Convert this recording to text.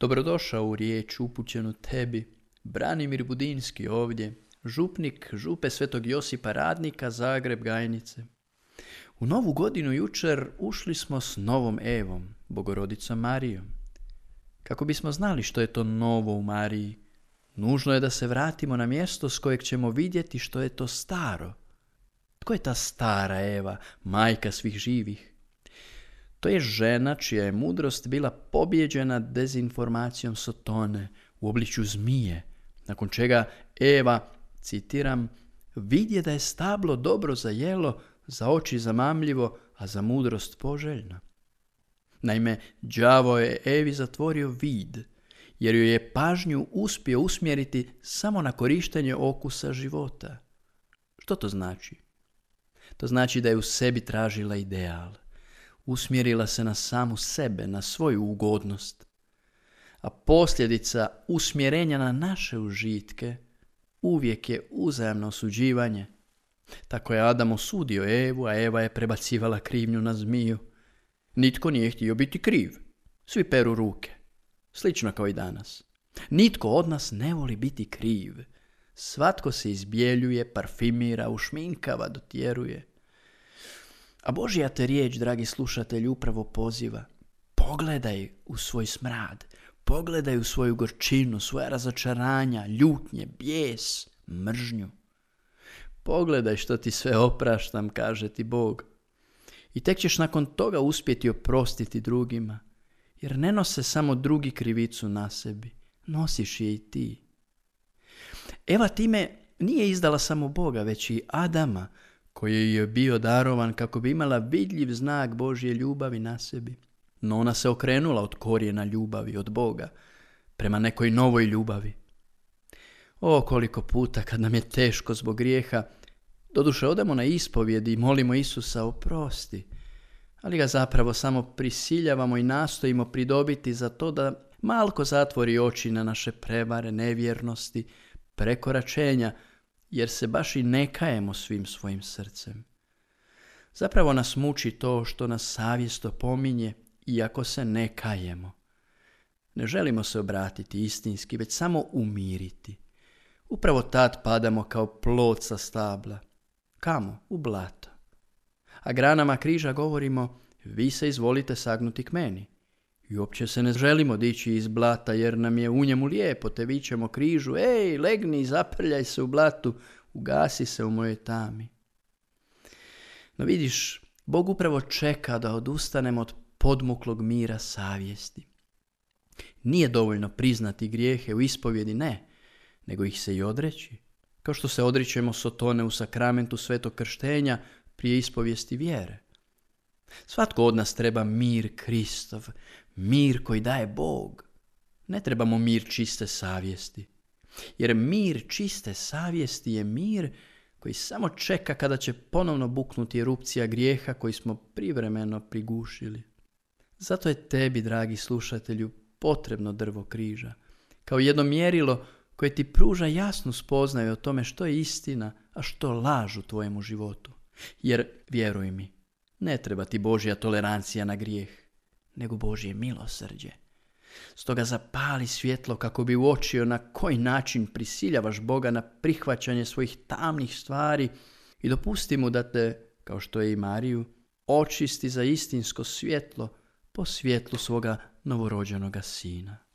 Dobrodošao u riječ upućenu tebi, Branimir Budinski ovdje, župnik župe Svetog Josipa Radnika, Zagreb, Gajnice. U novu godinu jučer ušli smo s novom Evom, Bogorodicom Marijom. Kako bismo znali što je to novo u Mariji, nužno je da se vratimo na mjesto s kojeg ćemo vidjeti što je to staro. Tko je ta stara Eva, majka svih živih? To je žena čija je mudrost bila pobjeđena dezinformacijom Sotone u obličju zmije, nakon čega Eva, citiram, vidje da je stablo dobro za jelo, za oči zamamljivo, a za mudrost poželjno. Naime, đavo je Evi zatvorio vid, jer joj je pažnju uspio usmjeriti samo na korištenje okusa života. Što to znači? To znači da je u sebi tražila ideal – usmjerila se na samu sebe, na svoju ugodnost. A posljedica usmjerenja na naše užitke uvijek je uzajamno osuđivanje. Tako je Adam osudio Evu, a Eva je prebacivala krivnju na zmiju. Nitko nije htio biti kriv. Svi peru ruke. Slično kao i danas. Nitko od nas ne voli biti kriv. Svatko se izbjeljuje, parfimira, ušminkava, dotjeruje. A Božja te riječ, dragi slušatelji, upravo poziva. Pogledaj u svoj smrad, pogledaj u svoju gorčinu, svoja razočaranja, ljutnje, bijes, mržnju. Pogledaj što ti sve opraštam, kaže ti Bog. I tek ćeš nakon toga uspjeti oprostiti drugima, jer ne nose samo drugi krivicu na sebi, nosiš je i ti. Eva time nije izdala samo Boga, već i Adama, koji je bio darovan kako bi imala vidljiv znak Božje ljubavi na sebi. No ona se okrenula od korijena ljubavi, od Boga, prema nekoj novoj ljubavi. O, koliko puta kad nam je teško zbog grijeha, doduše odemo na ispovjedi i molimo Isusa oprosti, ali ga zapravo samo prisiljavamo i nastojimo pridobiti za to da malko zatvori oči na naše prevare, nevjernosti, prekoračenja, jer se baš i ne kajemo svim svojim srcem. Zapravo nas muči to što nas savjest opominje, iako se ne kajemo. Ne želimo se obratiti istinski, već samo umiriti. Upravo tad padamo kao plod sa stabla. Kamo? U blato. A granama križa govorimo, vi se izvolite sagnuti k meni. I uopće se ne želimo dići iz blata jer nam je u njemu lijepo, te vićemo križu, ej, legni, zaprljaj se u blatu, ugasi se u mojoj tami. No vidiš, Bog upravo čeka da odustanemo od podmuklog mira savjesti. Nije dovoljno priznati grijehe u ispovjedi, ne, nego ih se i odreći. Kao što se odričemo sotone u sakramentu svetog krštenja prije ispovijesti vjere. Svatko od nas treba mir Kristov, mir koji daje Bog. Ne trebamo mir čiste savjesti. Jer mir čiste savjesti je mir koji samo čeka kada će ponovno buknuti erupcija grijeha koji smo privremeno prigušili. Zato je tebi, dragi slušatelju, potrebno drvo križa, kao jedno mjerilo koje ti pruža jasnu spoznaju o tome što je istina, a što laž u tvojemu životu. Jer, vjeruj mi, ne treba ti Božja tolerancija na grijeh, nego Božje milosrđe. Stoga zapali svjetlo kako bi uočio na koji način prisiljavaš Boga na prihvaćanje svojih tamnih stvari i dopusti mu da te, kao što je i Mariju, očisti za istinsko svjetlo po svjetlu svoga novorođenoga sina.